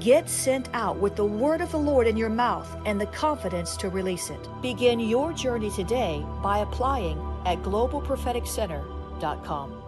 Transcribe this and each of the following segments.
Get sent out with the word of the Lord in your mouth and the confidence to release it. Begin your journey today by applying at globalpropheticcenter.com.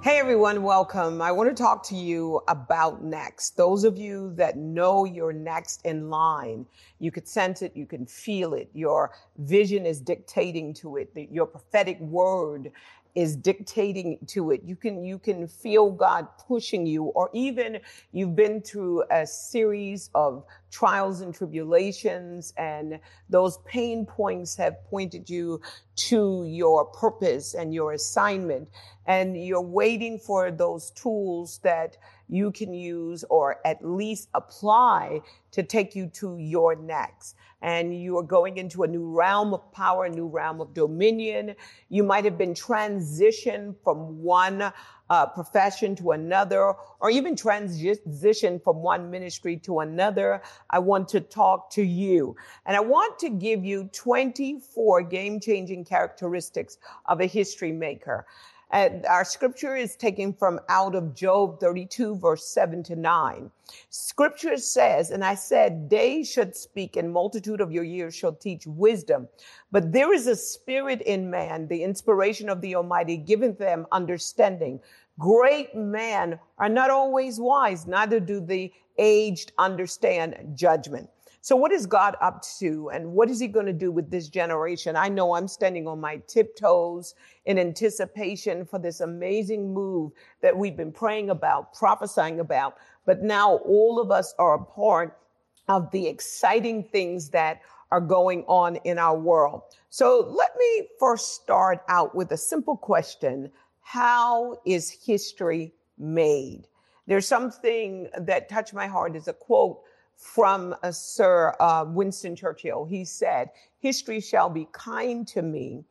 Hey everyone, welcome. I want to talk to you about next. Those of you that know you're next in line, you could sense it, you can feel it. Your vision is dictating to it. Your prophetic word is dictating to it. You can, you can feel God pushing you, or even you've been through a series of trials and tribulations, and those pain points have pointed you to your purpose and your assignment. And you're waiting for those tools that you can use or at least apply to take you to your next. And you are going into a new realm of power, a new realm of dominion. You might have been transitioned from one uh, profession to another, or even transition from one ministry to another. I want to talk to you. And I want to give you 24 game changing characteristics of a history maker. And our scripture is taken from out of Job 32, verse 7 to 9. Scripture says, and I said, they should speak and multitude of your years shall teach wisdom. But there is a spirit in man, the inspiration of the Almighty, giving them understanding. Great men are not always wise, neither do the aged understand judgment. So what is God up to and what is he going to do with this generation? I know I'm standing on my tiptoes in anticipation for this amazing move that we've been praying about, prophesying about, but now all of us are a part of the exciting things that are going on in our world. So let me first start out with a simple question. How is history made? There's something that touched my heart is a quote from Sir uh, Winston Churchill. He said, history shall be kind to me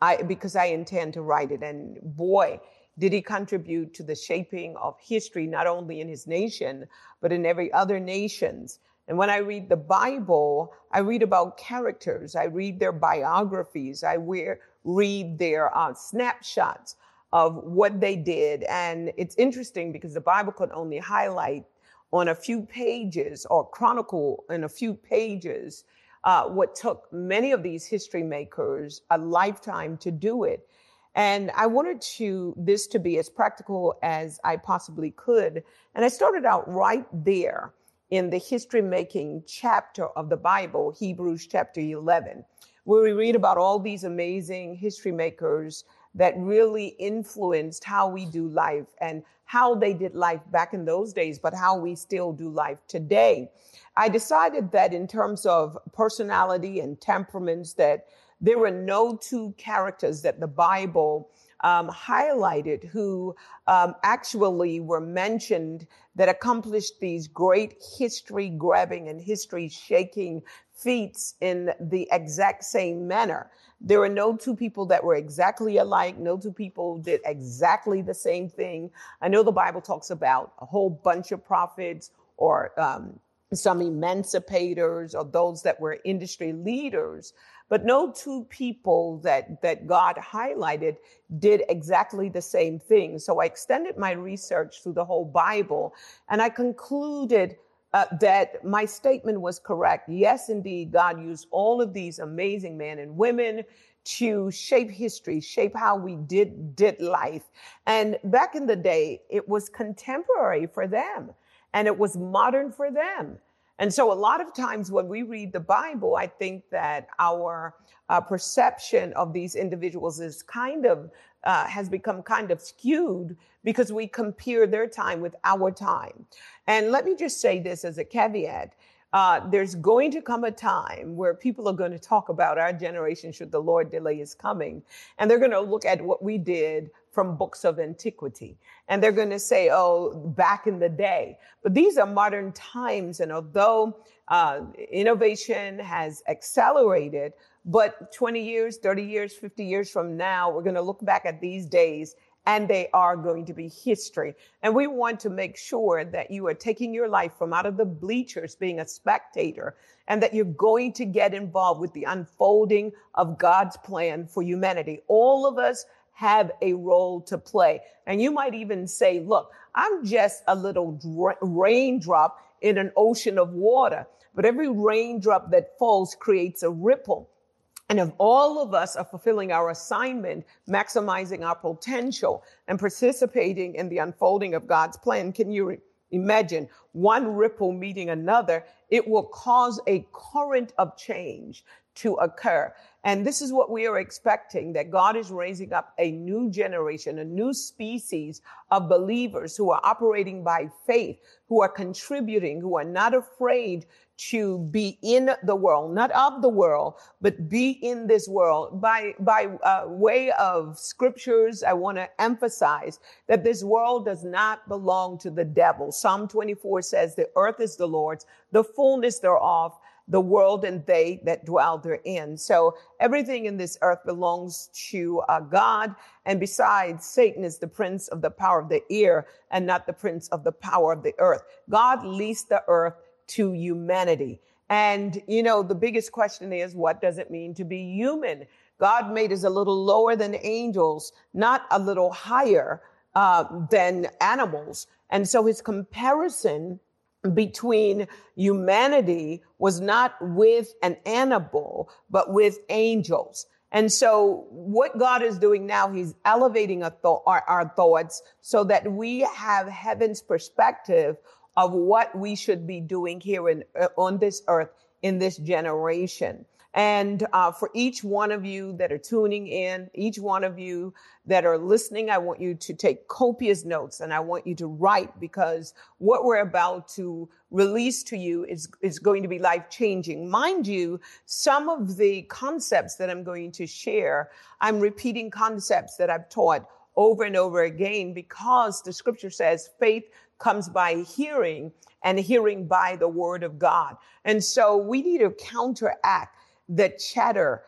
I, because I intend to write it. And boy, did he contribute to the shaping of history, not only in his nation, but in every other nations. And when I read the Bible, I read about characters. I read their biographies. I read their uh, snapshots of what they did. And it's interesting because the Bible could only highlight on a few pages or chronicle in a few pages uh, what took many of these history makers a lifetime to do it. And I wanted to this to be as practical as I possibly could. And I started out right there in the history making chapter of the Bible, Hebrews chapter 11, where we read about all these amazing history makers that really influenced how we do life and how they did life back in those days, but how we still do life today. I decided that in terms of personality and temperaments, that there were no two characters that the Bible um, highlighted who um, actually were mentioned that accomplished these great history grabbing and history shaking feats in the exact same manner. There are no two people that were exactly alike. No two people did exactly the same thing. I know the Bible talks about a whole bunch of prophets or um, some emancipators or those that were industry leaders. But no two people that, that God highlighted did exactly the same thing. So I extended my research through the whole Bible and I concluded uh, that my statement was correct. Yes, indeed, God used all of these amazing men and women to shape history, shape how we did did life. And back in the day, it was contemporary for them and it was modern for them. And so a lot of times when we read the Bible, I think that our uh, perception of these individuals is kind of uh, has become kind of skewed because we compare their time with our time. And let me just say this as a caveat. Uh, there's going to come a time where people are going to talk about our generation should the Lord delay his coming. And they're going to look at what we did from books of antiquity. And they're going to say, oh, back in the day. But these are modern times. And although uh, innovation has accelerated, but 20 years, 30 years, 50 years from now, we're going to look back at these days and they are going to be history. And we want to make sure that you are taking your life from out of the bleachers being a spectator and that you're going to get involved with the unfolding of God's plan for humanity. All of us have a role to play. And you might even say, look, I'm just a little raindrop in an ocean of water, but every raindrop that falls creates a ripple. And if all of us are fulfilling our assignment, maximizing our potential and participating in the unfolding of God's plan, can you re- imagine one ripple meeting another? It will cause a current of change to occur. And this is what we are expecting that God is raising up a new generation, a new species of believers who are operating by faith, who are contributing, who are not afraid to be in the world, not of the world, but be in this world. By, by uh, way of scriptures, I want to emphasize that this world does not belong to the devil. Psalm 24 says, the earth is the Lord's, the fullness thereof, the world and they that dwell therein. So everything in this earth belongs to uh, God. And besides, Satan is the prince of the power of the air and not the prince of the power of the earth. God leased the earth to humanity. And, you know, the biggest question is, what does it mean to be human? God made us a little lower than angels, not a little higher uh, than animals. And so his comparison between humanity was not with an animal, but with angels. And so what God is doing now, he's elevating our, our thoughts so that we have heaven's perspective of what we should be doing here in, uh, on this earth in this generation. And uh, for each one of you that are tuning in, each one of you that are listening, I want you to take copious notes and I want you to write because what we're about to release to you is, is going to be life changing. Mind you, some of the concepts that I'm going to share, I'm repeating concepts that I've taught over and over again because the scripture says faith comes by hearing and hearing by the word of God. And so we need to counteract the chatter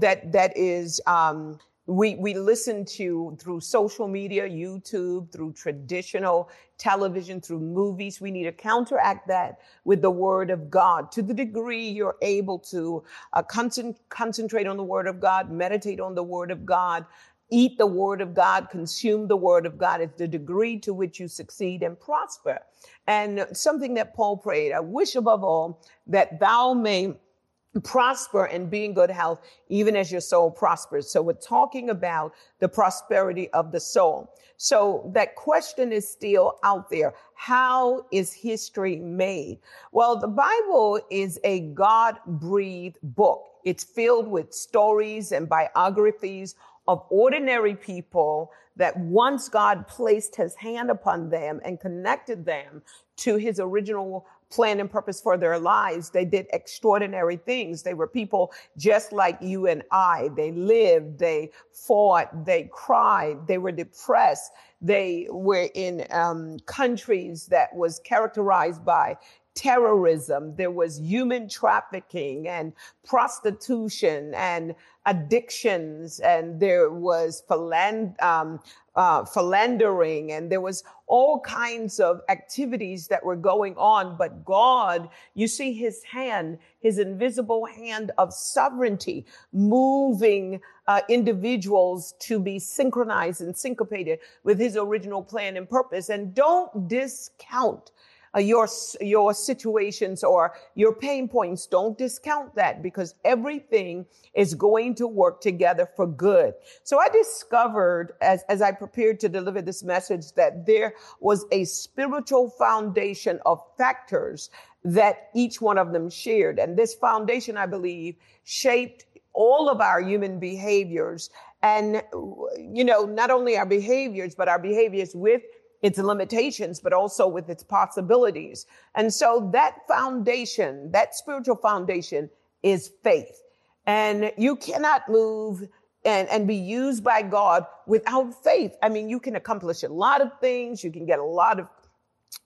that, that is, um, we, we listen to through social media, YouTube, through traditional television, through movies. We need to counteract that with the word of God. To the degree you're able to uh, concent- concentrate on the word of God, meditate on the word of God, eat the word of God, consume the word of God. It's the degree to which you succeed and prosper. And something that Paul prayed, I wish above all that thou may prosper and be in good health, even as your soul prospers. So we're talking about the prosperity of the soul. So that question is still out there. How is history made? Well, the Bible is a God breathed book. It's filled with stories and biographies of ordinary people that once God placed his hand upon them and connected them to his original plan and purpose for their lives, they did extraordinary things. They were people just like you and I. They lived, they fought, they cried, they were depressed. They were in um, countries that was characterized by terrorism, there was human trafficking and prostitution and addictions, and there was philan- um, uh, philandering and there was all kinds of activities that were going on. But God, you see his hand, his invisible hand of sovereignty moving uh, individuals to be synchronized and syncopated with his original plan and purpose. And don't discount uh, your, your situations or your pain points. Don't discount that because everything is going to work together for good. So I discovered as, as I prepared to deliver this message that there was a spiritual foundation of factors that each one of them shared. And this foundation, I believe, shaped all of our human behaviors and, you know, not only our behaviors, but our behaviors with its limitations, but also with its possibilities. And so that foundation, that spiritual foundation is faith. And you cannot move and, and be used by God without faith. I mean, you can accomplish a lot of things. You can get a lot of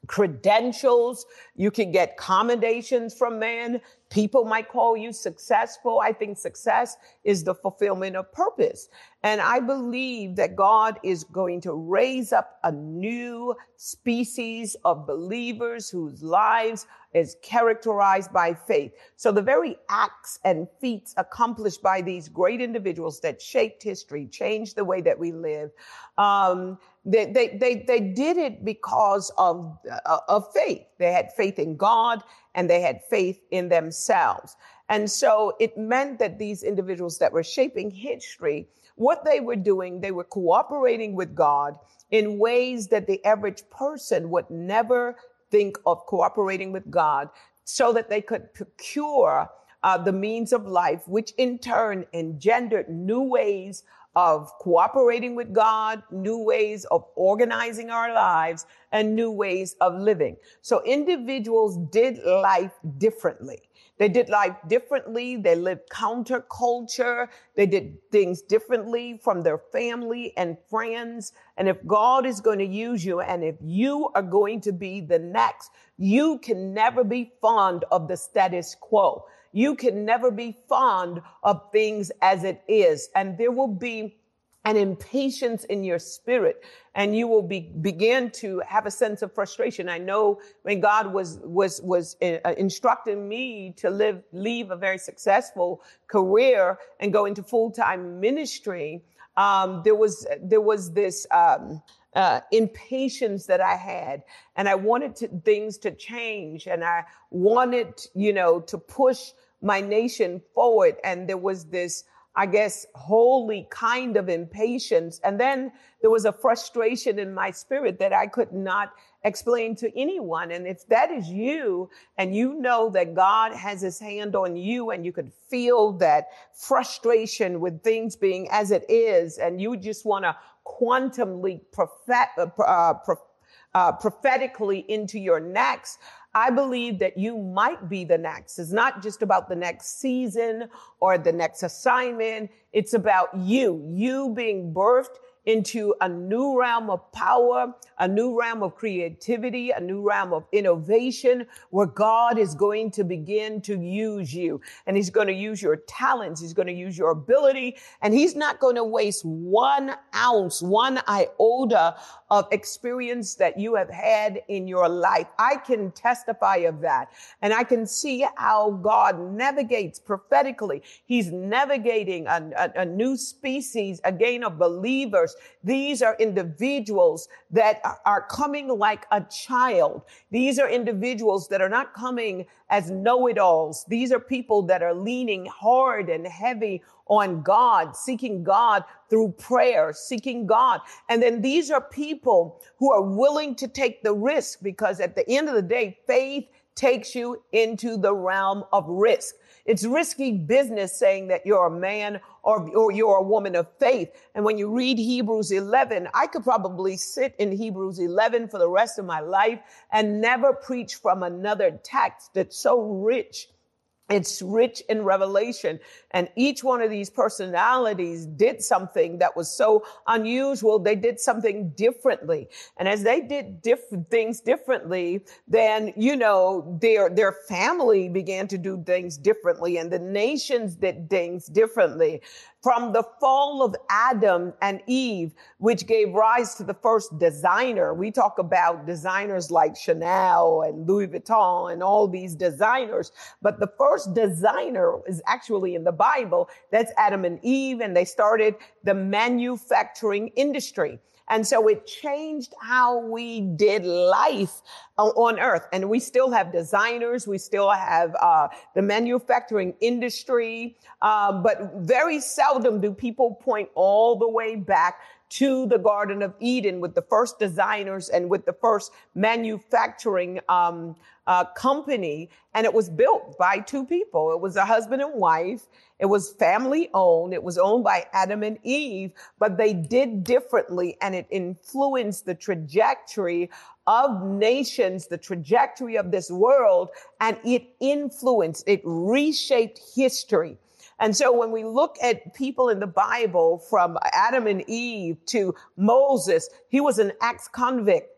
credentials. You can get commendations from man. People might call you successful. I think success is the fulfillment of purpose. And I believe that God is going to raise up a new species of believers whose lives is characterized by faith. So the very acts and feats accomplished by these great individuals that shaped history, changed the way that we live, um, they, they, they, they did it because of, uh, of faith. They had faith in God and they had faith in themselves. And so it meant that these individuals that were shaping history, what they were doing, they were cooperating with God in ways that the average person would never think of cooperating with God so that they could procure uh, the means of life, which in turn engendered new ways of cooperating with God, new ways of organizing our lives, and new ways of living. So individuals did life differently. They did life differently. They lived counterculture. They did things differently from their family and friends. And if God is going to use you and if you are going to be the next, you can never be fond of the status quo. You can never be fond of things as it is. And there will be an impatience in your spirit and you will be, begin to have a sense of frustration. I know when God was, was, was uh, instructing me to live, leave a very successful career and go into full-time ministry, um, there was, there was this, um, uh, impatience that I had, and I wanted to, things to change, and I wanted, you know, to push my nation forward. And there was this, I guess, holy kind of impatience. And then there was a frustration in my spirit that I could not explain to anyone. And if that is you and you know that God has his hand on you and you could feel that frustration with things being as it is, and you just want to quantumly prophet, uh, uh, uh, prophetically into your next, I believe that you might be the next. It's not just about the next season or the next assignment. It's about you, you being birthed into a new realm of power, a new realm of creativity, a new realm of innovation where God is going to begin to use you and he's going to use your talents. He's going to use your ability and he's not going to waste one ounce, one iota of experience that you have had in your life. I can testify of that and I can see how God navigates prophetically. He's navigating a, a, a new species again of believers these are individuals that are coming like a child. These are individuals that are not coming as know-it-alls. These are people that are leaning hard and heavy on God, seeking God through prayer, seeking God. And then these are people who are willing to take the risk because at the end of the day, faith takes you into the realm of risk. It's risky business saying that you're a man or, or you're a woman of faith. And when you read Hebrews 11, I could probably sit in Hebrews 11 for the rest of my life and never preach from another text that's so rich it's rich in revelation. And each one of these personalities did something that was so unusual. They did something differently. And as they did different things differently, then, you know, their, their family began to do things differently and the nations did things differently. From the fall of Adam and Eve, which gave rise to the first designer. We talk about designers like Chanel and Louis Vuitton and all these designers, but the first designer is actually in the Bible. That's Adam and Eve, and they started the manufacturing industry. And so it changed how we did life on earth. And we still have designers. We still have uh, the manufacturing industry. Uh, but very seldom do people point all the way back to the Garden of Eden with the first designers and with the first manufacturing um, uh, company. And it was built by two people. It was a husband and wife. It was family owned. It was owned by Adam and Eve, but they did differently and it influenced the trajectory of nations, the trajectory of this world, and it influenced, it reshaped history. And so when we look at people in the Bible from Adam and Eve to Moses, he was an ex-convict.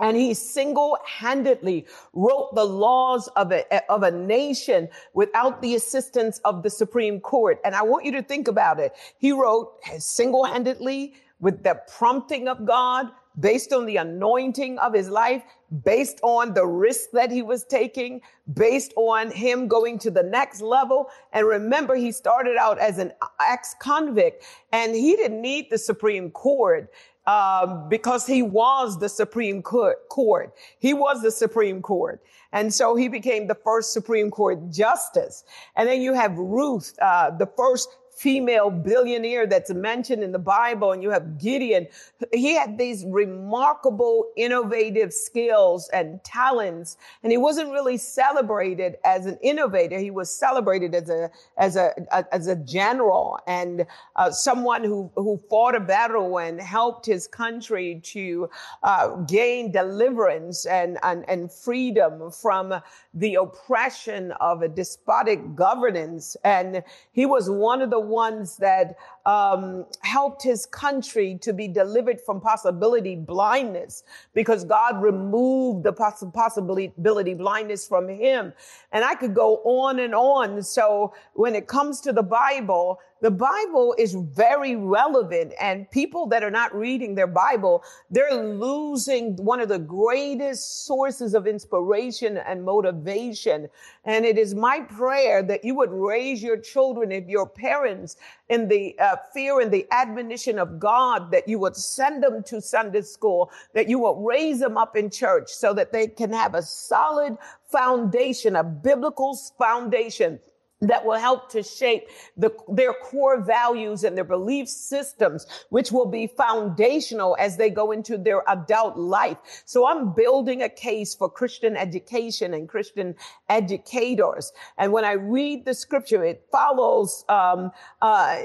And he single-handedly wrote the laws of a, of a nation without the assistance of the Supreme Court. And I want you to think about it. He wrote single-handedly with the prompting of God, based on the anointing of his life, based on the risk that he was taking, based on him going to the next level. And remember, he started out as an ex convict and he didn't need the Supreme Court. Um, because he was the Supreme Court. He was the Supreme Court. And so he became the first Supreme Court justice. And then you have Ruth, uh, the first female billionaire that's mentioned in the Bible, and you have Gideon. He had these remarkable, innovative skills and talents, and he wasn't really celebrated as an innovator. He was celebrated as a as a, a as a general and uh, someone who who fought a battle and helped his country to uh, gain deliverance and, and and freedom from the oppression of a despotic governance. And he was one of the ones that um, helped his country to be delivered from possibility blindness because God removed the poss- possibility blindness from him. And I could go on and on. So when it comes to the Bible, the Bible is very relevant and people that are not reading their Bible, they're losing one of the greatest sources of inspiration and motivation. And it is my prayer that you would raise your children if your parents in the uh, fear and the admonition of God, that you would send them to Sunday school, that you will raise them up in church so that they can have a solid foundation, a biblical foundation that will help to shape the, their core values and their belief systems, which will be foundational as they go into their adult life. So I'm building a case for Christian education and Christian educators. And when I read the scripture, it follows, um, uh,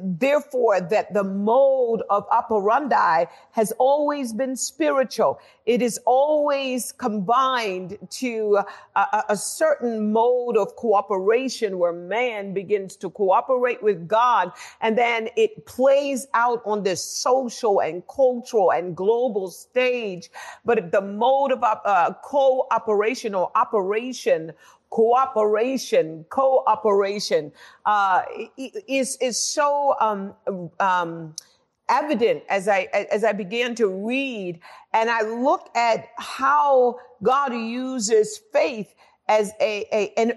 therefore, that the mode of operandi has always been spiritual. It is always combined to a, a certain mode of cooperation where man begins to cooperate with God and then it plays out on this social and cultural and global stage. But the mode of uh, cooperation or operation cooperation, cooperation, uh, is, is so, um, um, evident as I, as I began to read and I look at how God uses faith as a, a an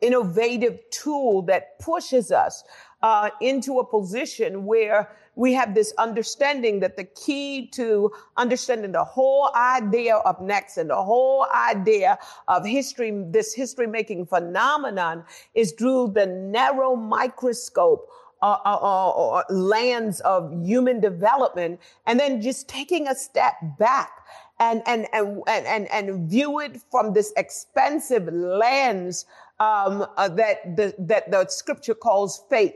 innovative tool that pushes us uh, into a position where we have this understanding that the key to understanding the whole idea of next and the whole idea of history, this history making phenomenon is through the narrow microscope uh, uh, uh, uh lands of human development and then just taking a step back and, and, and, and, and view it from this expensive lens um, uh, that, the, that the scripture calls faith.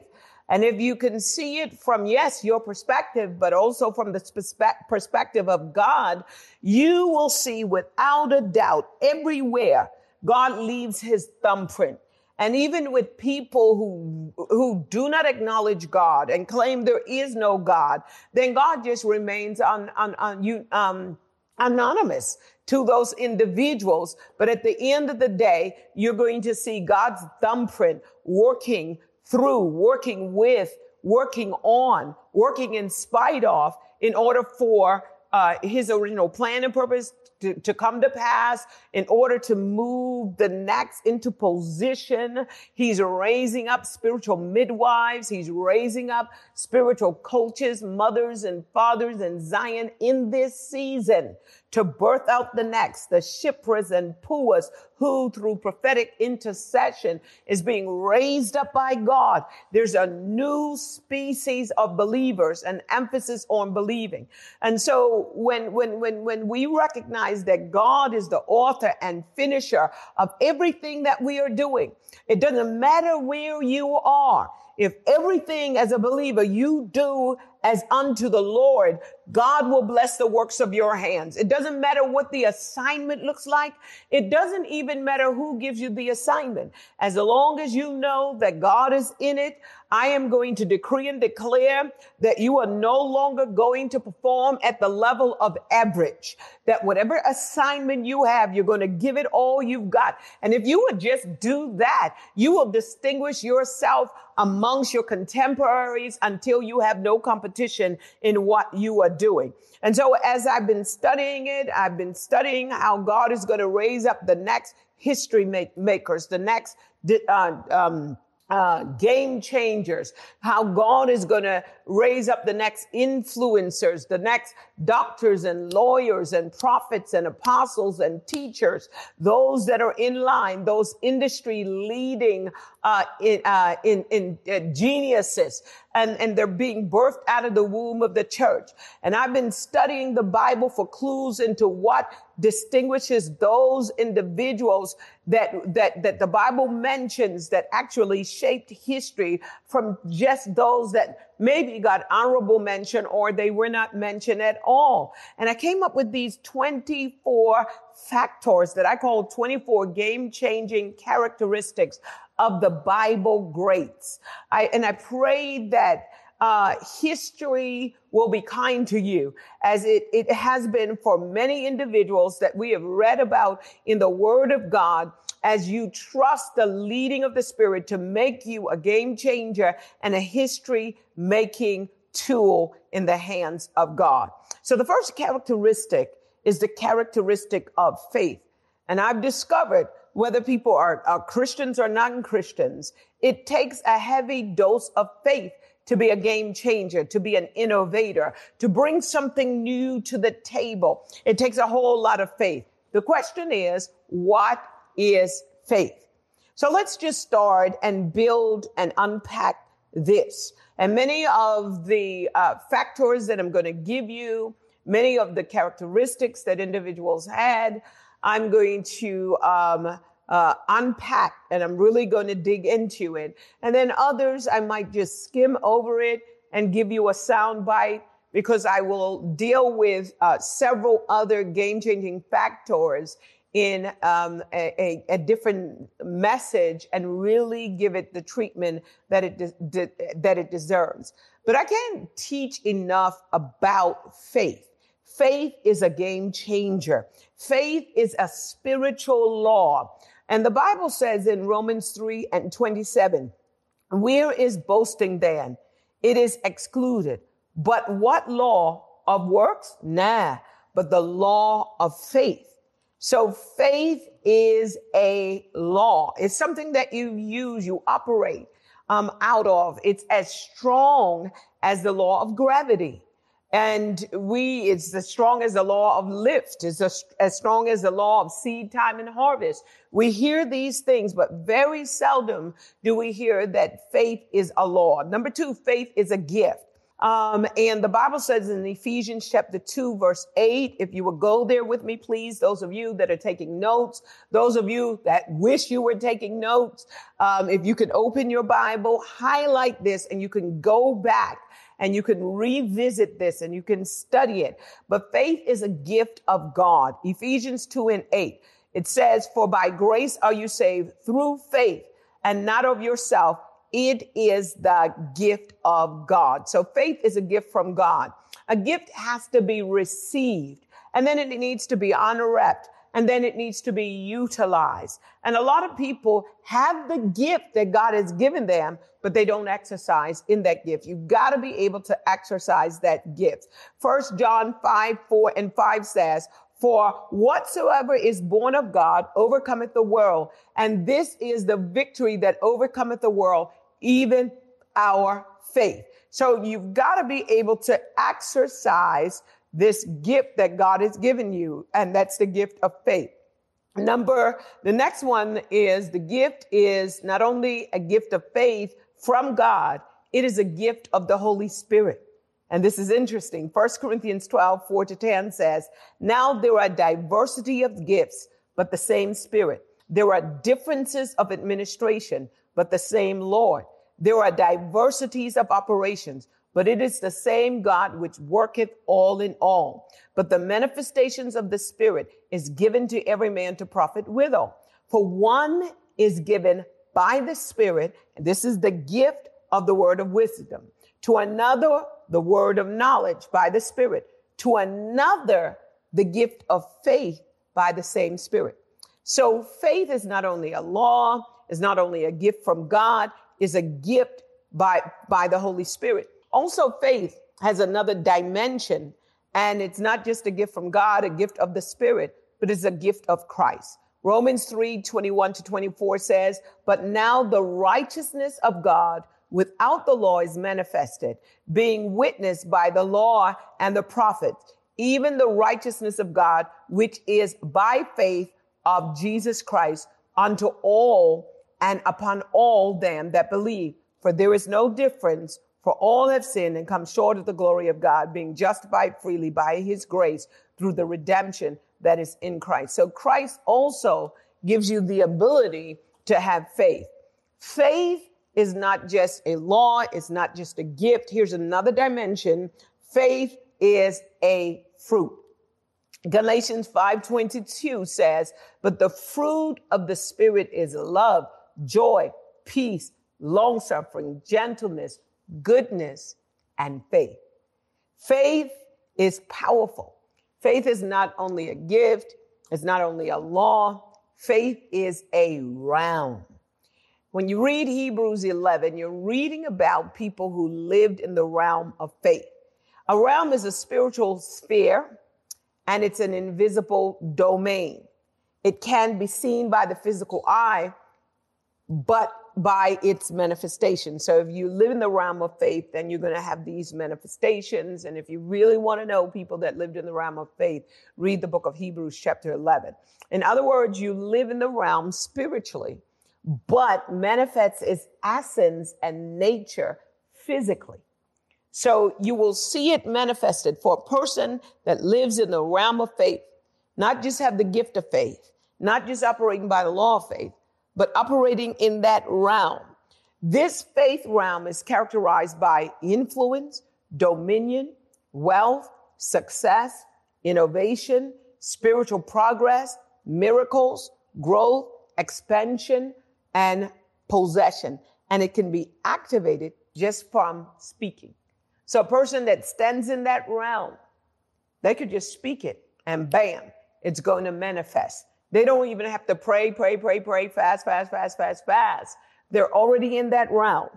And if you can see it from, yes, your perspective, but also from the perspe- perspective of God, you will see without a doubt everywhere God leaves his thumbprint. And even with people who, who do not acknowledge God and claim there is no God, then God just remains on, on, on you, um, anonymous to those individuals. But at the end of the day, you're going to see God's thumbprint working through, working with, working on, working in spite of, in order for uh, his original plan and purpose to, to come to pass in order to move the next into position. He's raising up spiritual midwives. He's raising up spiritual coaches, mothers and fathers in Zion in this season to birth out the next, the Shiphrahs and Puahs, who through prophetic intercession is being raised up by God. There's a new species of believers, an emphasis on believing. And so when, when, when, when we recognize that God is the author and finisher of everything that we are doing, it doesn't matter where you are. If everything as a believer you do as unto the Lord, God will bless the works of your hands. It doesn't matter what the assignment looks like. It doesn't even matter who gives you the assignment. As long as you know that God is in it, I am going to decree and declare that you are no longer going to perform at the level of average. That whatever assignment you have, you're going to give it all you've got. And if you would just do that, you will distinguish yourself amongst your contemporaries until you have no competition in what you are doing. And so as I've been studying it, I've been studying how God is going to raise up the next history makers, the next, uh, um, uh, game changers, how God is going to raise up the next influencers, the next doctors and lawyers and prophets and apostles and teachers, those that are in line, those industry leading uh, in, uh, in, in uh, geniuses, and, and they're being birthed out of the womb of the church. And I've been studying the Bible for clues into what distinguishes those individuals that, that, that the Bible mentions that actually shaped history from just those that maybe got honorable mention or they were not mentioned at all. And I came up with these 24 factors that I call 24 game changing characteristics of the Bible greats. I, and I pray that uh, history will be kind to you as it, it has been for many individuals that we have read about in the word of God as you trust the leading of the spirit to make you a game changer and a history making tool in the hands of God. So the first characteristic is the characteristic of faith. And I've discovered whether people are, are Christians or non-Christians, it takes a heavy dose of faith to be a game changer, to be an innovator, to bring something new to the table. It takes a whole lot of faith. The question is, what is faith? So let's just start and build and unpack this. And many of the uh, factors that I'm going to give you, many of the characteristics that individuals had, I'm going to um, uh, unpack and I'm really going to dig into it. And then others, I might just skim over it and give you a sound bite because I will deal with uh, several other game changing factors in um, a, a, different message and really give it the treatment that it de- de- that it deserves. But I can't teach enough about faith. Faith is a game changer. Faith is a spiritual law. And the Bible says in Romans 3 and 27, where is boasting then? It is excluded. But what law of works? Nah, but the law of faith. So faith is a law. It's something that you use, you operate um, out of. It's as strong as the law of gravity. And we, it's as strong as the law of lift. It's as, as strong as the law of seed time and harvest. We hear these things, but very seldom do we hear that faith is a law. Number two, faith is a gift. Um, and the Bible says in Ephesians chapter 2, verse 8, if you would go there with me, please, those of you that are taking notes, those of you that wish you were taking notes, um, if you could open your Bible, highlight this, and you can go back and you can revisit this and you can study it. But faith is a gift of God. Ephesians 2 and 8. It says, For by grace are you saved through faith and not of yourself. It is the gift of God. So faith is a gift from God. A gift has to be received and then it needs to be unwrapped and then it needs to be utilized. And a lot of people have the gift that God has given them, but they don't exercise in that gift. You've got to be able to exercise that gift. First John 5, 4 and 5 says, for whatsoever is born of God overcometh the world. And this is the victory that overcometh the world, even our faith. So you've got to be able to exercise this gift that God has given you. And that's the gift of faith. Number, the next one is the gift is not only a gift of faith from God, it is a gift of the Holy Spirit. And this is interesting. 1 Corinthians 12, 4 to 10 says, Now there are diversity of gifts, but the same Spirit. There are differences of administration, but the same Lord. There are diversities of operations, but it is the same God which worketh all in all. But the manifestations of the Spirit is given to every man to profit withal. For one is given by the Spirit, and this is the gift of the word of wisdom. To another, the word of knowledge by the Spirit. To another, the gift of faith by the same Spirit. So faith is not only a law, is not only a gift from God, is a gift by, by the Holy Spirit. Also, faith has another dimension, and it's not just a gift from God, a gift of the Spirit, but it's a gift of Christ. Romans 3 21 to 24 says, But now the righteousness of God without the law is manifested, being witnessed by the law and the prophets, even the righteousness of God, which is by faith of Jesus Christ unto all and upon all them that believe. For there is no difference for all have sinned and come short of the glory of God, being justified freely by his grace through the redemption that is in Christ. So Christ also gives you the ability to have faith. Faith is not just a law. It's not just a gift. Here's another dimension. Faith is a fruit. Galatians 5:22 says, "But the fruit of the spirit is love, joy, peace, long-suffering, gentleness, goodness, and faith. Faith is powerful. Faith is not only a gift, it's not only a law, faith is a realm. When you read Hebrews 11, you're reading about people who lived in the realm of faith. A realm is a spiritual sphere and it's an invisible domain. It can be seen by the physical eye, but by its manifestation. So if you live in the realm of faith, then you're going to have these manifestations. And if you really want to know people that lived in the realm of faith, read the book of Hebrews chapter 11. In other words, you live in the realm spiritually, but manifests its essence and nature physically. So you will see it manifested for a person that lives in the realm of faith, not just have the gift of faith, not just operating by the law of faith, but operating in that realm. This faith realm is characterized by influence, dominion, wealth, success, innovation, spiritual progress, miracles, growth, expansion, and possession. And it can be activated just from speaking. So a person that stands in that realm, they could just speak it and bam, it's going to manifest. They don't even have to pray, pray, pray, pray, fast, fast, fast, fast, fast. They're already in that realm.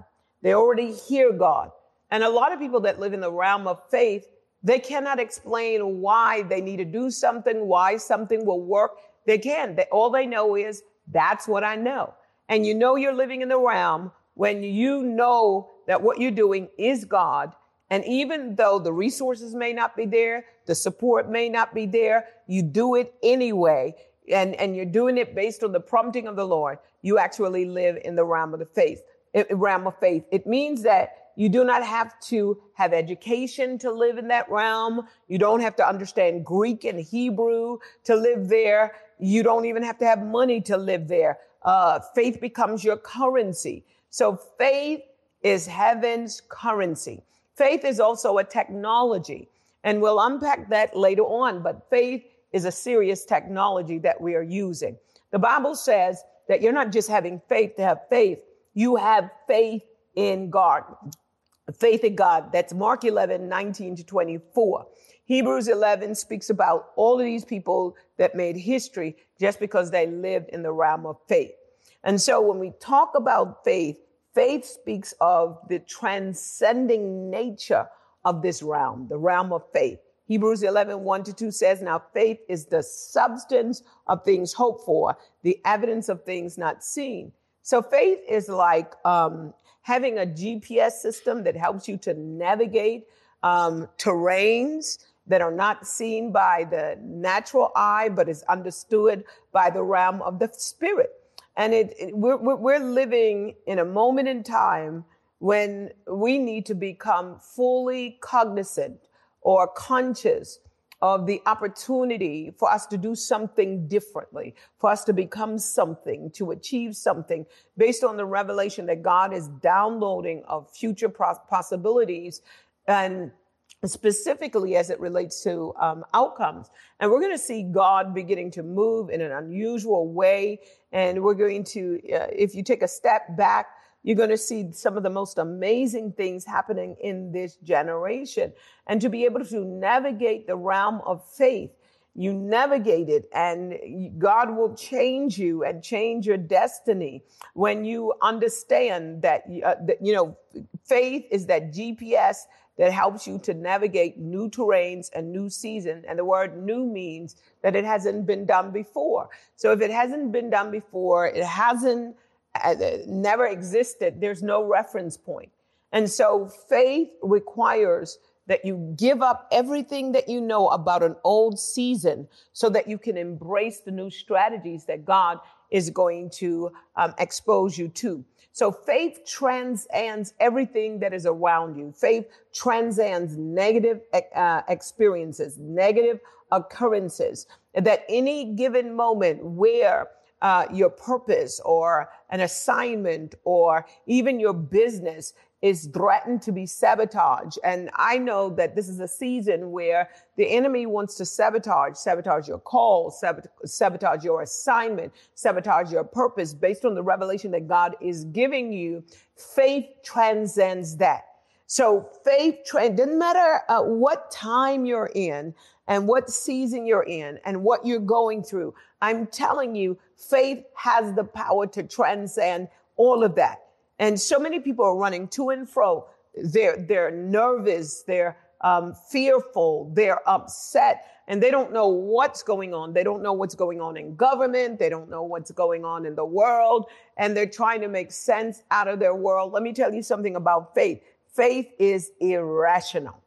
They already hear God. And a lot of people that live in the realm of faith, they cannot explain why they need to do something, why something will work. They can. They, all they know is that's what I know. And you know you're living in the realm when you know that what you're doing is God. And even though the resources may not be there, the support may not be there, you do it anyway and, and you're doing it based on the prompting of the Lord, you actually live in the realm of the faith, eh, realm of faith. It means that you do not have to have education to live in that realm. You don't have to understand Greek and Hebrew to live there. You don't even have to have money to live there. Uh, faith becomes your currency. So faith is heaven's currency. Faith is also a technology. And we'll unpack that later on, but faith is a serious technology that we are using. The Bible says that you're not just having faith to have faith, you have faith in God. faith in God. That's Mark 11, 19 to 24. Hebrews 11 speaks about all of these people that made history just because they lived in the realm of faith. And so when we talk about faith, faith speaks of the transcending nature of this realm, the realm of faith. Hebrews 11, 1 to 2 says, Now faith is the substance of things hoped for, the evidence of things not seen. So faith is like um, having a GPS system that helps you to navigate um, terrains that are not seen by the natural eye, but is understood by the realm of the spirit. And it, it we're, we're living in a moment in time when we need to become fully cognizant or conscious of the opportunity for us to do something differently, for us to become something, to achieve something based on the revelation that God is downloading of future possibilities and specifically as it relates to um, outcomes. And we're going to see God beginning to move in an unusual way. And we're going to, uh, if you take a step back, you're going to see some of the most amazing things happening in this generation. And to be able to navigate the realm of faith, you navigate it and God will change you and change your destiny when you understand that, uh, that, you know, faith is that GPS that helps you to navigate new terrains and new season. And the word new means that it hasn't been done before. So if it hasn't been done before, it hasn't never existed, there's no reference point. And so faith requires that you give up everything that you know about an old season so that you can embrace the new strategies that God is going to um, expose you to. So faith transcends everything that is around you. Faith transcends negative uh, experiences, negative occurrences. That any given moment where uh, your purpose or an assignment or even your business is threatened to be sabotaged. And I know that this is a season where the enemy wants to sabotage, sabotage your call, sabotage your assignment, sabotage your purpose based on the revelation that God is giving you. Faith transcends that. So faith, tra- doesn't matter uh, what time you're in and what season you're in and what you're going through. I'm telling you, faith has the power to transcend all of that. And so many people are running to and fro. They're, they're nervous. They're um, fearful. They're upset and they don't know what's going on. They don't know what's going on in government. They don't know what's going on in the world. And they're trying to make sense out of their world. Let me tell you something about faith. Faith is irrational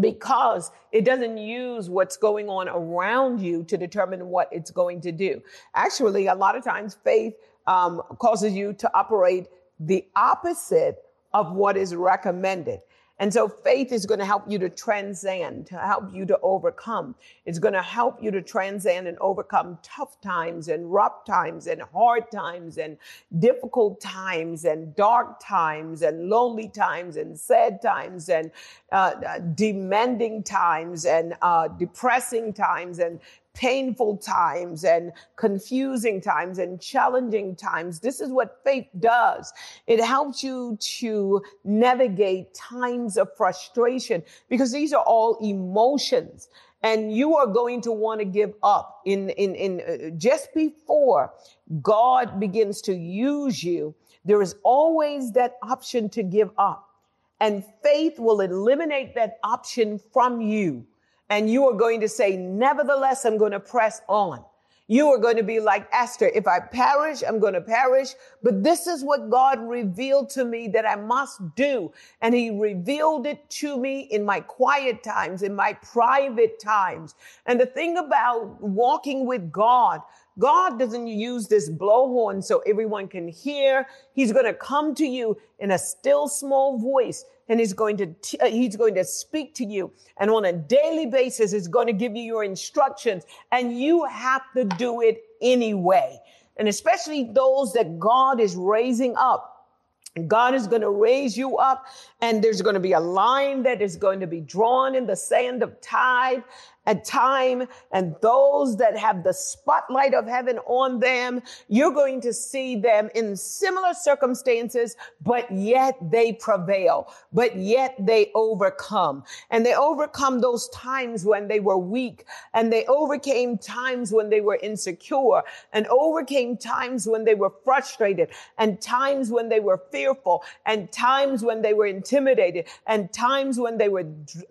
because it doesn't use what's going on around you to determine what it's going to do. Actually, a lot of times faith um, causes you to operate the opposite of what is recommended. And so faith is going to help you to transcend, to help you to overcome. It's going to help you to transcend and overcome tough times and rough times and hard times and difficult times and dark times and lonely times and sad times and uh, uh demanding times and uh, depressing times and painful times and confusing times and challenging times. This is what faith does. It helps you to navigate times of frustration because these are all emotions and you are going to want to give up in, in, in uh, just before God begins to use you. There is always that option to give up and faith will eliminate that option from you and you are going to say, nevertheless, I'm going to press on. You are going to be like Esther. If I perish, I'm going to perish. But this is what God revealed to me that I must do. And he revealed it to me in my quiet times, in my private times. And the thing about walking with God, God doesn't use this blowhorn so everyone can hear. He's going to come to you in a still small voice and he's going to t- uh, he's going to speak to you. And on a daily basis is going to give you your instructions. And you have to do it anyway. And especially those that God is raising up. God is going to raise you up and there's going to be a line that is going to be drawn in the sand of time and time and those that have the spotlight of heaven on them, you're going to see them in similar circumstances, but yet they prevail, but yet they overcome. And they overcome those times when they were weak and they overcame times when they were insecure and overcame times when they were frustrated and times when they were fearful and times when they were intimidated and times when they were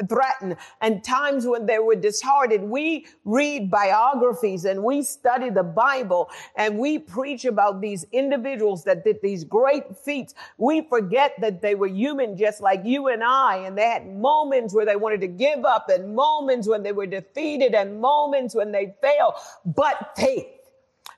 threatened and times when they were disheartened we read biographies and we study the Bible and we preach about these individuals that did these great feats. We forget that they were human just like you and I, and they had moments where they wanted to give up and moments when they were defeated and moments when they failed. But faith,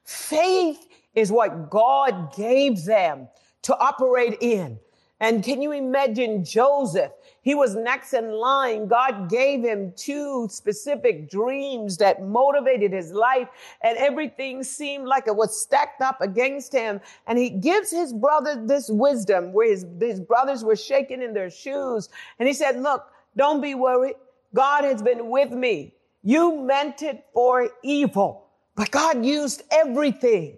faith is what God gave them to operate in. And can you imagine Joseph? He was next in line. God gave him two specific dreams that motivated his life and everything seemed like it was stacked up against him. And he gives his brother this wisdom where his, his brothers were shaking in their shoes. And he said, look, don't be worried. God has been with me. You meant it for evil, but God used everything.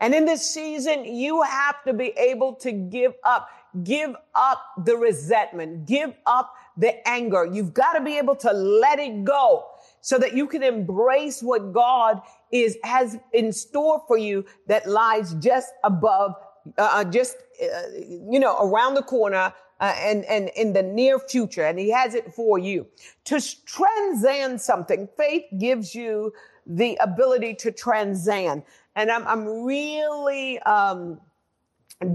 And in this season, you have to be able to give up. Give up the resentment. Give up the anger. You've got to be able to let it go so that you can embrace what God is, has in store for you that lies just above, uh, uh just, uh, you know, around the corner, uh, and, and in the near future, and he has it for you. To transcend something, faith gives you the ability to transcend. And I'm, I'm really, um,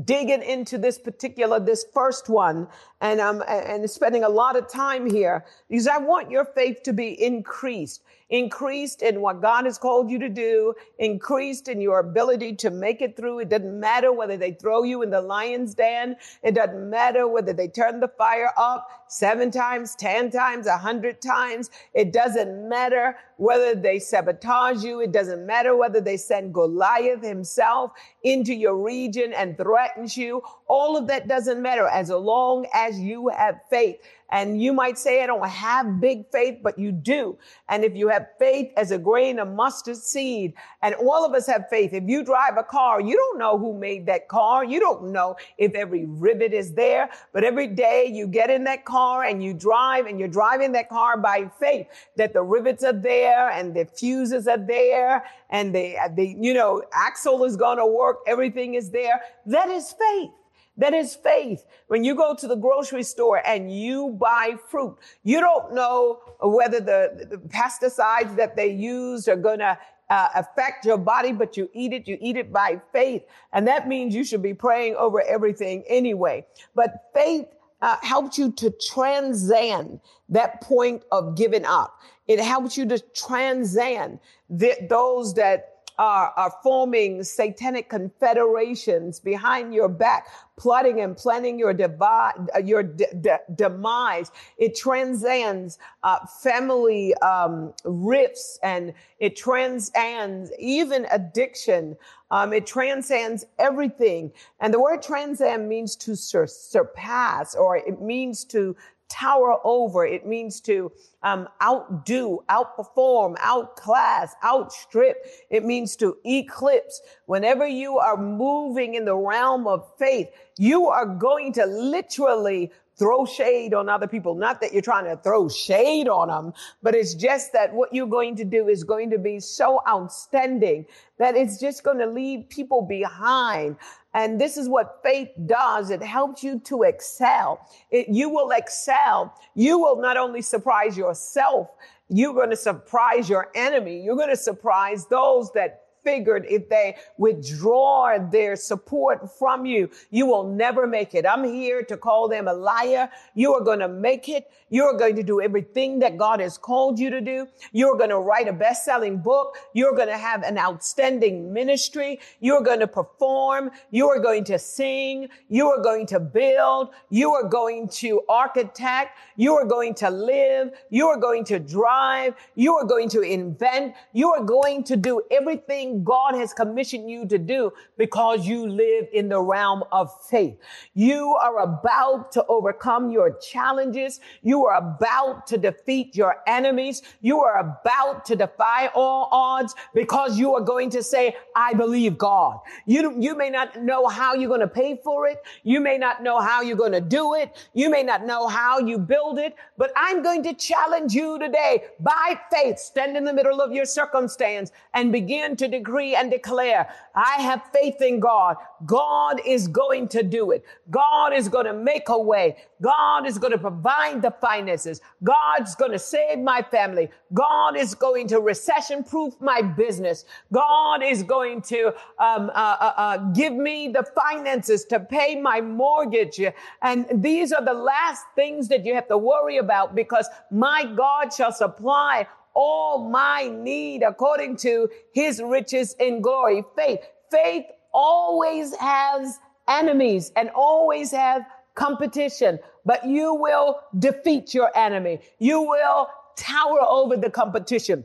digging into this particular, this first one, and I'm and spending a lot of time here because I want your faith to be increased, increased in what God has called you to do, increased in your ability to make it through. It doesn't matter whether they throw you in the lion's den. It doesn't matter whether they turn the fire up seven times, ten times, a hundred times. It doesn't matter whether they sabotage you. It doesn't matter whether they send Goliath himself into your region and threatens you. All of that doesn't matter as long as you have faith. And you might say, I don't have big faith, but you do. And if you have faith as a grain of mustard seed, and all of us have faith. If you drive a car, you don't know who made that car. You don't know if every rivet is there, but every day you get in that car and you drive and you're driving that car by faith that the rivets are there and the fuses are there and the, the, you know, axle is going to work. Everything is there. That is faith. That is faith. When you go to the grocery store and you buy fruit, you don't know whether the, the pesticides that they use are going to uh, affect your body, but you eat it, you eat it by faith. And that means you should be praying over everything anyway. But faith uh, helps you to transcend that point of giving up. It helps you to transcend the, those that are, are forming satanic confederations behind your back, plotting and planning your divide, your de- de- demise. It transcends uh, family um, rifts and it transcends even addiction. Um, it transcends everything. And the word transcend means to sur- surpass or it means to tower over. It means to um, outdo, outperform, outclass, outstrip. It means to eclipse. Whenever you are moving in the realm of faith, you are going to literally throw shade on other people. Not that you're trying to throw shade on them, but it's just that what you're going to do is going to be so outstanding that it's just going to leave people behind. And this is what faith does. It helps you to excel. It, you will excel. You will not only surprise yourself, you're going to surprise your enemy. You're going to surprise those that figured if they withdraw their support from you, you will never make it. I'm here to call them a liar. You are going to make it. You're going to do everything that God has called you to do. You're going to write a best-selling book. You're going to have an outstanding ministry. You're going to perform. You are going to sing. You are going to build. You are going to architect. You are going to live. You are going to drive. You are going to invent. You are going to do everything God has commissioned you to do because you live in the realm of faith. You are about to overcome your challenges. You are about to defeat your enemies. You are about to defy all odds because you are going to say, I believe God. You, you may not know how you're going to pay for it. You may not know how you're going to do it. You may not know how you build it, but I'm going to challenge you today by faith. Stand in the middle of your circumstance and begin to decree and declare, I have faith in God. God is going to do it. God is going to make a way. God is going to provide the finances. God's going to save my family. God is going to recession proof my business. God is going to um, uh, uh, uh, give me the finances to pay my mortgage. And these are the last things that you have to worry about because my God shall supply all my need according to his riches in glory. Faith. Faith always has enemies and always have competition, but you will defeat your enemy. You will tower over the competition.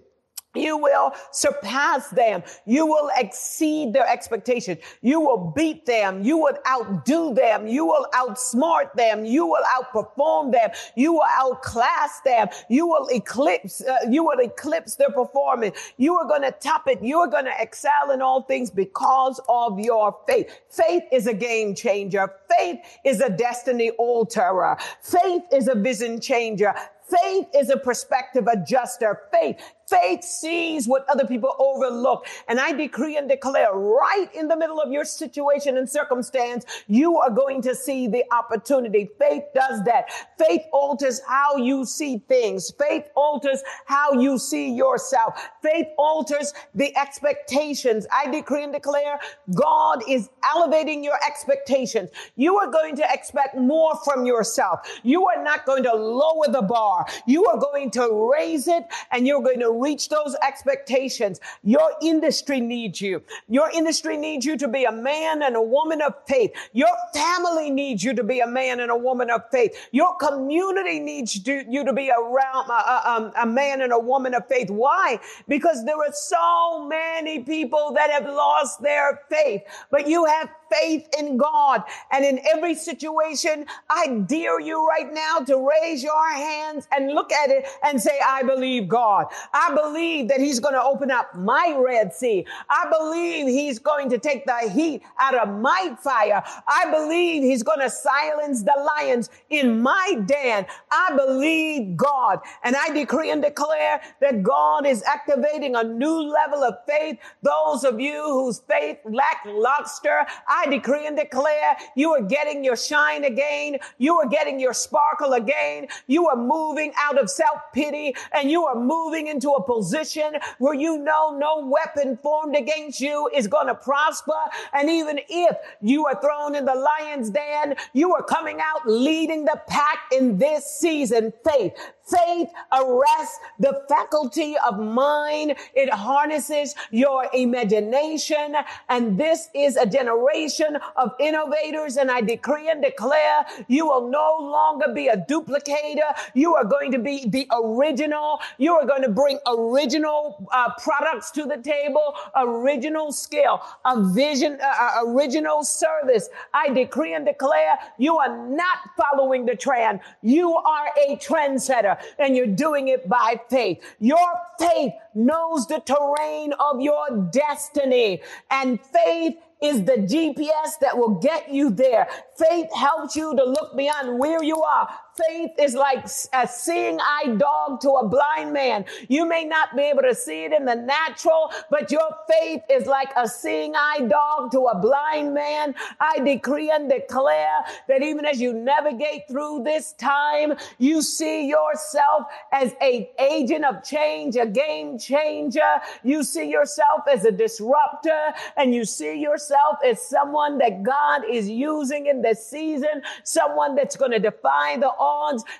You will surpass them. You will exceed their expectations. You will beat them. You will outdo them. You will outsmart them. You will outperform them. You will outclass them. You will eclipse, uh, you will eclipse their performance. You are going to top it. You are going to excel in all things because of your faith. Faith is a game changer. Faith is a destiny alterer. Faith is a vision changer. Faith is a perspective adjuster. Faith Faith sees what other people overlook. And I decree and declare right in the middle of your situation and circumstance, you are going to see the opportunity. Faith does that. Faith alters how you see things. Faith alters how you see yourself. Faith alters the expectations. I decree and declare God is elevating your expectations. You are going to expect more from yourself. You are not going to lower the bar. You are going to raise it and you're going to reach those expectations. Your industry needs you. Your industry needs you to be a man and a woman of faith. Your family needs you to be a man and a woman of faith. Your community needs you to be around a, um, a man and a woman of faith. Why? Because there are so many people that have lost their faith, but you have faith in God. And in every situation, I dare you right now to raise your hands and look at it and say, I believe God. I believe that he's going to open up my Red Sea. I believe he's going to take the heat out of my fire. I believe he's going to silence the lions in my den. I believe God. And I decree and declare that God is activating a new level of faith. Those of you whose faith lackluster, I I decree and declare you are getting your shine again. You are getting your sparkle again. You are moving out of self pity and you are moving into a position where you know no weapon formed against you is going to prosper. And even if you are thrown in the lion's den, you are coming out leading the pack in this season. Faith, Faith arrests the faculty of mind. It harnesses your imagination. And this is a generation of innovators. And I decree and declare you will no longer be a duplicator. You are going to be the original. You are going to bring original uh, products to the table, original skill, a vision, uh, uh original service. I decree and declare you are not following the trend. You are a trendsetter and you're doing it by faith. Your faith knows the terrain of your destiny and faith is the GPS that will get you there. Faith helps you to look beyond where you are faith is like a seeing eye dog to a blind man. You may not be able to see it in the natural, but your faith is like a seeing eye dog to a blind man. I decree and declare that even as you navigate through this time, you see yourself as a agent of change, a game changer. You see yourself as a disruptor and you see yourself as someone that God is using in this season, someone that's going to defy the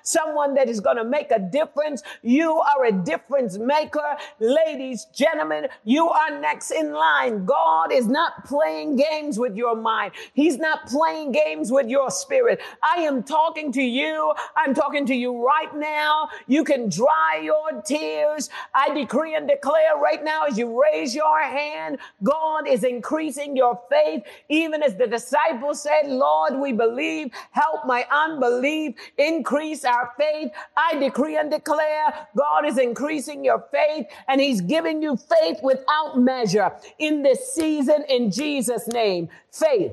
someone that is going to make a difference. You are a difference maker. Ladies, gentlemen, you are next in line. God is not playing games with your mind. He's not playing games with your spirit. I am talking to you. I'm talking to you right now. You can dry your tears. I decree and declare right now as you raise your hand, God is increasing your faith, even as the disciples said, Lord, we believe, help my unbelief, increase our faith. I decree and declare God is increasing your faith and he's giving you faith without measure in this season in Jesus name. Faith.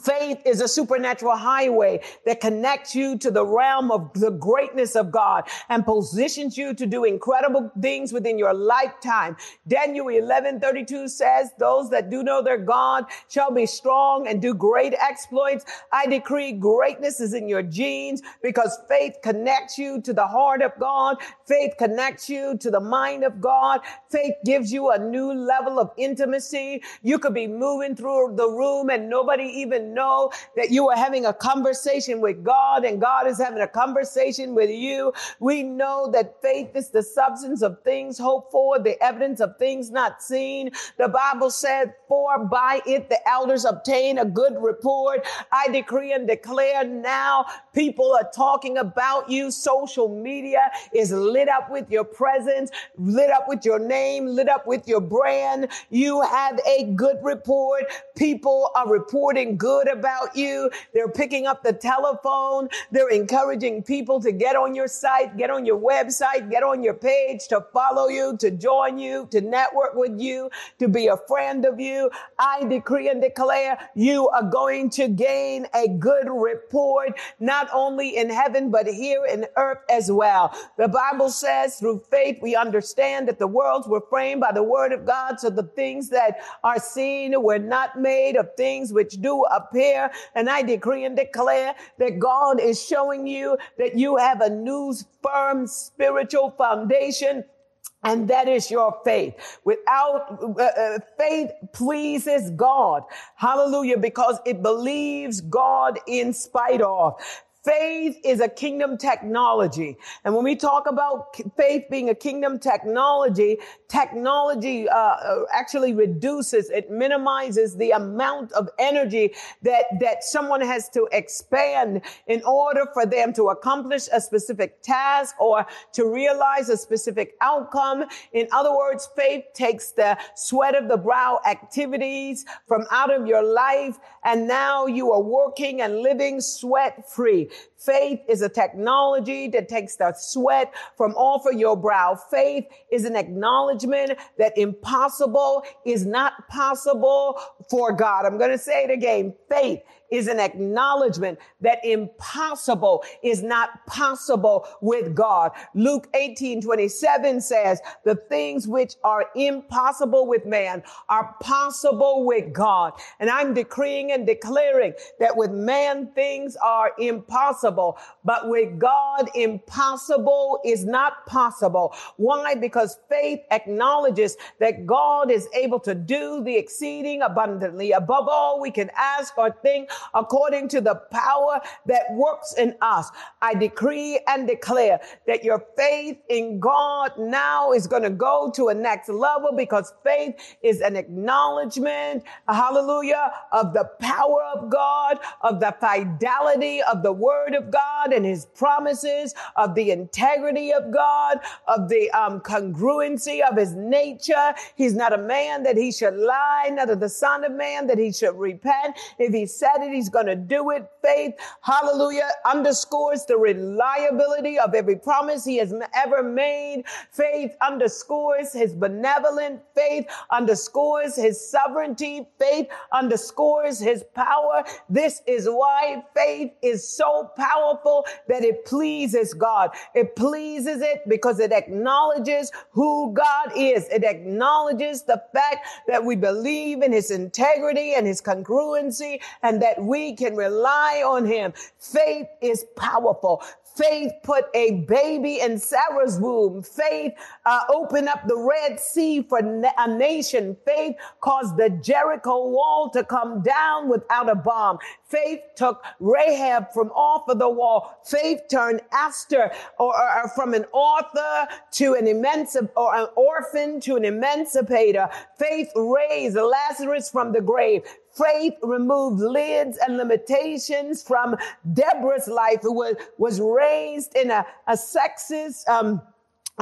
Faith is a supernatural highway that connects you to the realm of the greatness of God and positions you to do incredible things within your lifetime. Daniel 11 32 says, those that do know their God shall be strong and do great exploits. I decree greatness is in your genes because faith connects you to the heart of God. Faith connects you to the mind of God. Faith gives you a new level of intimacy. You could be moving through the room and nobody even know that you are having a conversation with God and God is having a conversation with you. We know that faith is the substance of things hoped for, the evidence of things not seen. The Bible said, for by it the elders obtain a good report. I decree and declare now people are talking about you. Social media is lit up with your presence, lit up with your name, lit up with your brand. You have a good report. People are reporting good about you. They're picking up the telephone. They're encouraging people to get on your site, get on your website, get on your page, to follow you, to join you, to network with you, to be a friend of you. I decree and declare you are going to gain a good report, not only in heaven, but here in earth as well. The Bible says through faith, we understand that the worlds were framed by the word of God. So the things that are seen were not made of things which do appear. And I decree and declare that God is showing you that you have a new firm spiritual foundation and that is your faith. Without uh, uh, faith pleases God. Hallelujah. Because it believes God in spite of. Faith is a kingdom technology. And when we talk about faith being a kingdom technology, technology uh, uh, actually reduces, it minimizes the amount of energy that, that someone has to expand in order for them to accomplish a specific task or to realize a specific outcome. In other words, faith takes the sweat of the brow activities from out of your life. And now you are working and living sweat free. Faith is a technology that takes the sweat from off of your brow. Faith is an acknowledgement that impossible is not possible for God. I'm going to say it again. Faith is an acknowledgement that impossible is not possible with God. Luke 18, 27 says, the things which are impossible with man are possible with God. And I'm decreeing and declaring that with man things are impossible, but with God impossible is not possible. Why? Because faith acknowledges that God is able to do the exceeding abundantly above all we can ask or think according to the power that works in us. I decree and declare that your faith in God now is going to go to a next level because faith is an acknowledgement, hallelujah, of the power of God, of the fidelity of the word of God and his promises, of the integrity of God, of the um, congruency of his nature. He's not a man that he should lie, neither the son of man that he should repent. If he said it, he's going to do it. Faith, hallelujah, underscores the reliability of every promise he has ever made. Faith underscores his benevolent. Faith underscores his sovereignty. Faith underscores his power. This is why faith is so powerful that it pleases God. It pleases it because it acknowledges who God is. It acknowledges the fact that we believe in his integrity and his congruency and that we can rely on him. Faith is powerful. Faith put a baby in Sarah's womb. Faith uh, opened up the Red Sea for a nation. Faith caused the Jericho wall to come down without a bomb. Faith took Rahab from off of the wall. Faith turned Esther or, or, or from an author to an immense or an orphan to an emancipator. Faith raised Lazarus from the grave. Faith removed lids and limitations from Deborah's life, who was, was raised in a, a sexist, um,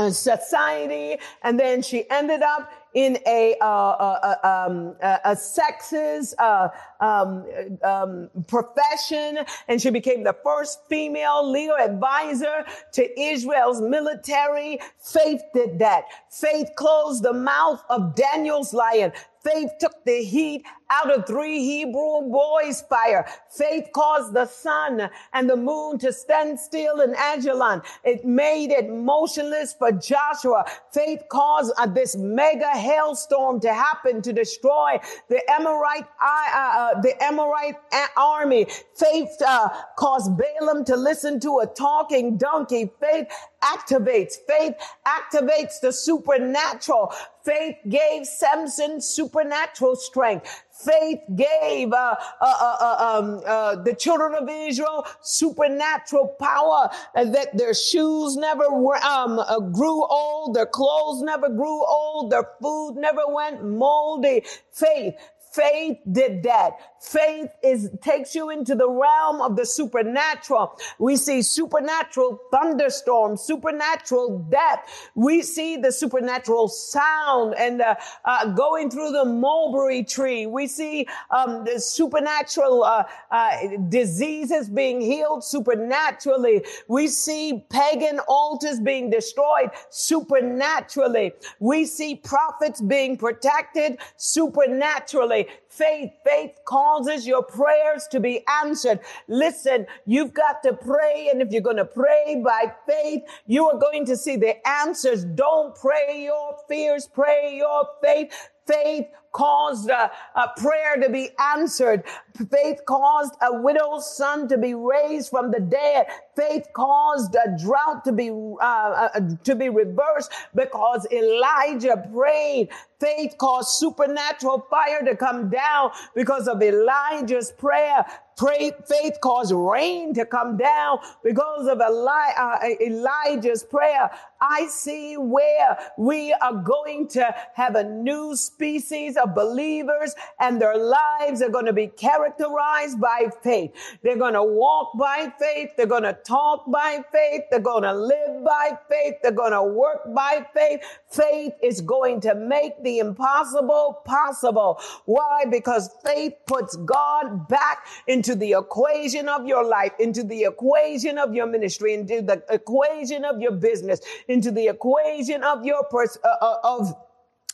society, and then she ended up in a, uh, uh, uh um, a sexist uh, um, um, profession, and she became the first female legal advisor to Israel's military. Faith did that. Faith closed the mouth of Daniel's lion. Faith took the heat out of three Hebrew boys' fire. Faith caused the sun and the moon to stand still in Ajalon. It made it motionless for Joshua. Faith caused uh, this mega hailstorm to happen to destroy the Amorite, uh, uh, the Amorite army. Faith uh, caused Balaam to listen to a talking donkey. Faith activates. Faith activates the supernatural. Faith gave Samson supernatural strength. Faith gave uh, uh, uh, uh um, uh, the children of Israel supernatural power that their shoes never were, um, grew old, their clothes never grew old, their food never went moldy. Faith. Faith did that. Faith is, takes you into the realm of the supernatural. We see supernatural thunderstorms, supernatural death. We see the supernatural sound and uh, uh, going through the mulberry tree. We see um, the supernatural uh, uh diseases being healed supernaturally. We see pagan altars being destroyed supernaturally. We see prophets being protected supernaturally. Faith, faith causes your prayers to be answered. Listen, you've got to pray. And if you're going to pray by faith, you are going to see the answers. Don't pray your fears, pray your faith. Faith caused a, a, prayer to be answered. Faith caused a widow's son to be raised from the dead. Faith caused a drought to be uh, uh, to be reversed because Elijah prayed. Faith caused supernatural fire to come down because of Elijah's prayer. Pray, faith caused rain to come down because of Eli, uh, Elijah's prayer. I see where we are going to have a new species of believers and their lives are going to be characterized by faith. They're going to walk by faith. They're going to talk by faith. They're going to live by faith. They're going to work by faith. Faith is going to make the impossible possible. Why? Because faith puts God back into the equation of your life, into the equation of your ministry, into the equation of your business, into the equation of your pers- uh, uh, of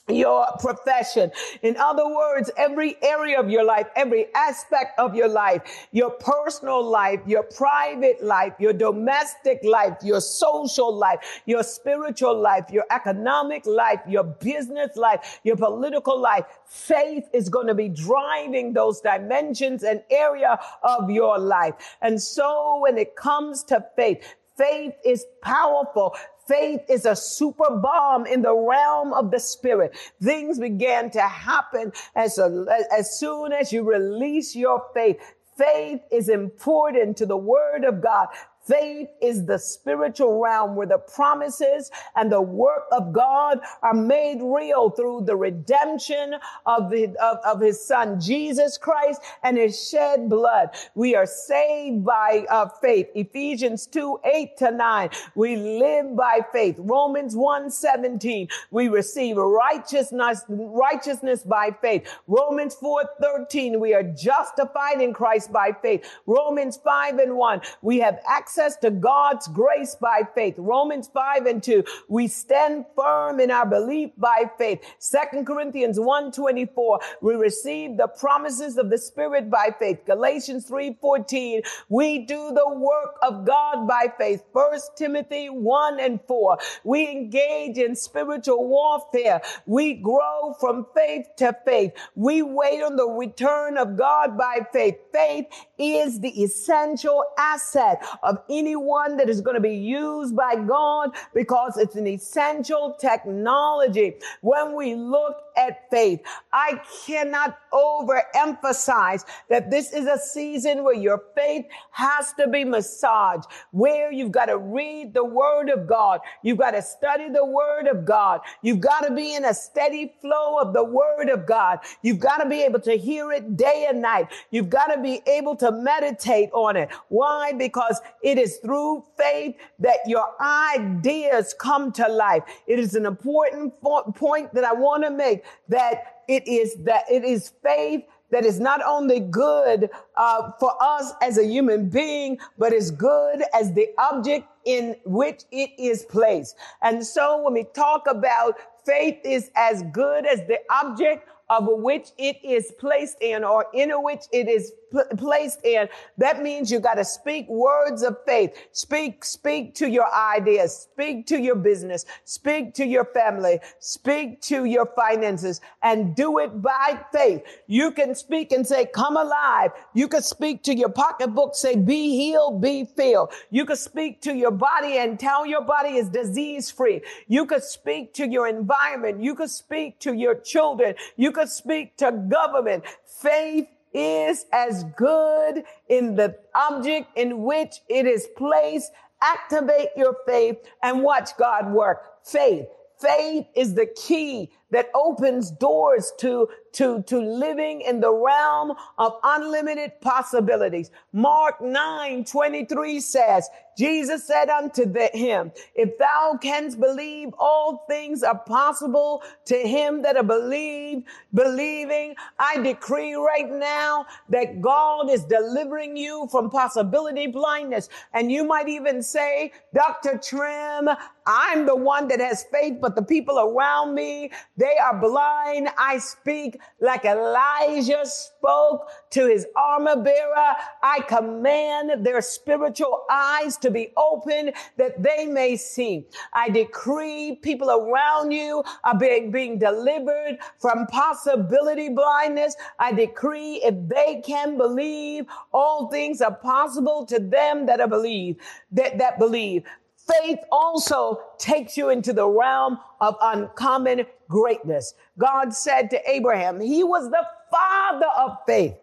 your profession. In other words, every area of your life, every aspect of your life, your personal life, your private life, your domestic life, your social life, your spiritual life, your economic life, your business life, your political life, faith is going to be driving those dimensions and area of your life. And so when it comes to faith, Faith is powerful. Faith is a super bomb in the realm of the spirit. Things began to happen as, a, as soon as you release your faith. Faith is important to the word of God. Faith is the spiritual realm where the promises and the work of God are made real through the redemption of, the, of, of his son, Jesus Christ, and his shed blood. We are saved by uh, faith. Ephesians 2, 8 to 9. We live by faith. Romans 1, 17. We receive righteousness, righteousness by faith. Romans 4, 13. We are justified in Christ by faith. Romans 5 and 1. We have access access to God's grace by faith. Romans 5 and 2. We stand firm in our belief by faith. Second Corinthians 1 24. We receive the promises of the Spirit by faith. Galatians 3 14. We do the work of God by faith. First Timothy 1 and 4. We engage in spiritual warfare. We grow from faith to faith. We wait on the return of God by faith. Faith is the essential asset of anyone that is going to be used by God because it's an essential technology. When we look at faith. I cannot overemphasize that this is a season where your faith has to be massaged, where you've got to read the word of God. You've got to study the word of God. You've got to be in a steady flow of the word of God. You've got to be able to hear it day and night. You've got to be able to meditate on it. Why? Because it is through faith that your ideas come to life. It is an important point that I want to make that it is that it is faith that is not only good uh, for us as a human being, but is good as the object in which it is placed. And so when we talk about faith is as good as the object of which it is placed in or in which it is placed in, that means you got to speak words of faith. Speak, speak to your ideas. Speak to your business. Speak to your family. Speak to your finances and do it by faith. You can speak and say, come alive. You can speak to your pocketbook, say, be healed, be filled. You can speak to your body and tell your body is disease free. You could speak to your environment. You could speak to your children. You could speak to government. Faith is as good in the object in which it is placed. Activate your faith and watch God work. Faith. Faith is the key that opens doors to, to, to living in the realm of unlimited possibilities. Mark 9, 23 says, Jesus said unto the, him, if thou canst believe, all things are possible to him that are believe, believing. I decree right now that God is delivering you from possibility blindness. And you might even say, Dr. Trimm, I'm the one that has faith, but the people around me, they are blind. I speak like Elijah spoke to his armor bearer. I command their spiritual eyes to be open that they may see. I decree people around you are being, being delivered from possibility blindness. I decree if they can believe, all things are possible to them that are believe, that, that believe. Faith also takes you into the realm of uncommon greatness. God said to Abraham, he was the father of faith.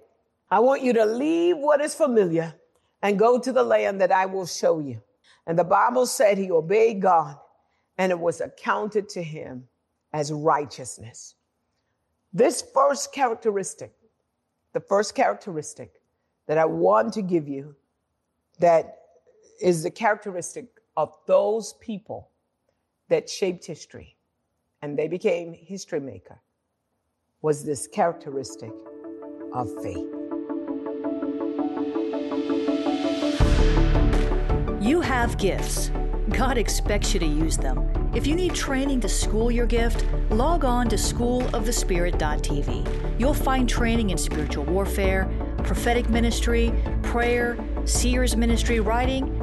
I want you to leave what is familiar and go to the land that I will show you. And the Bible said he obeyed God and it was accounted to him as righteousness. This first characteristic, the first characteristic that I want to give you that is the characteristic of those people that shaped history and they became history maker was this characteristic of faith. You have gifts. God expects you to use them. If you need training to school your gift, log on to schoolofthespirit.tv. You'll find training in spiritual warfare, prophetic ministry, prayer, seers ministry, writing,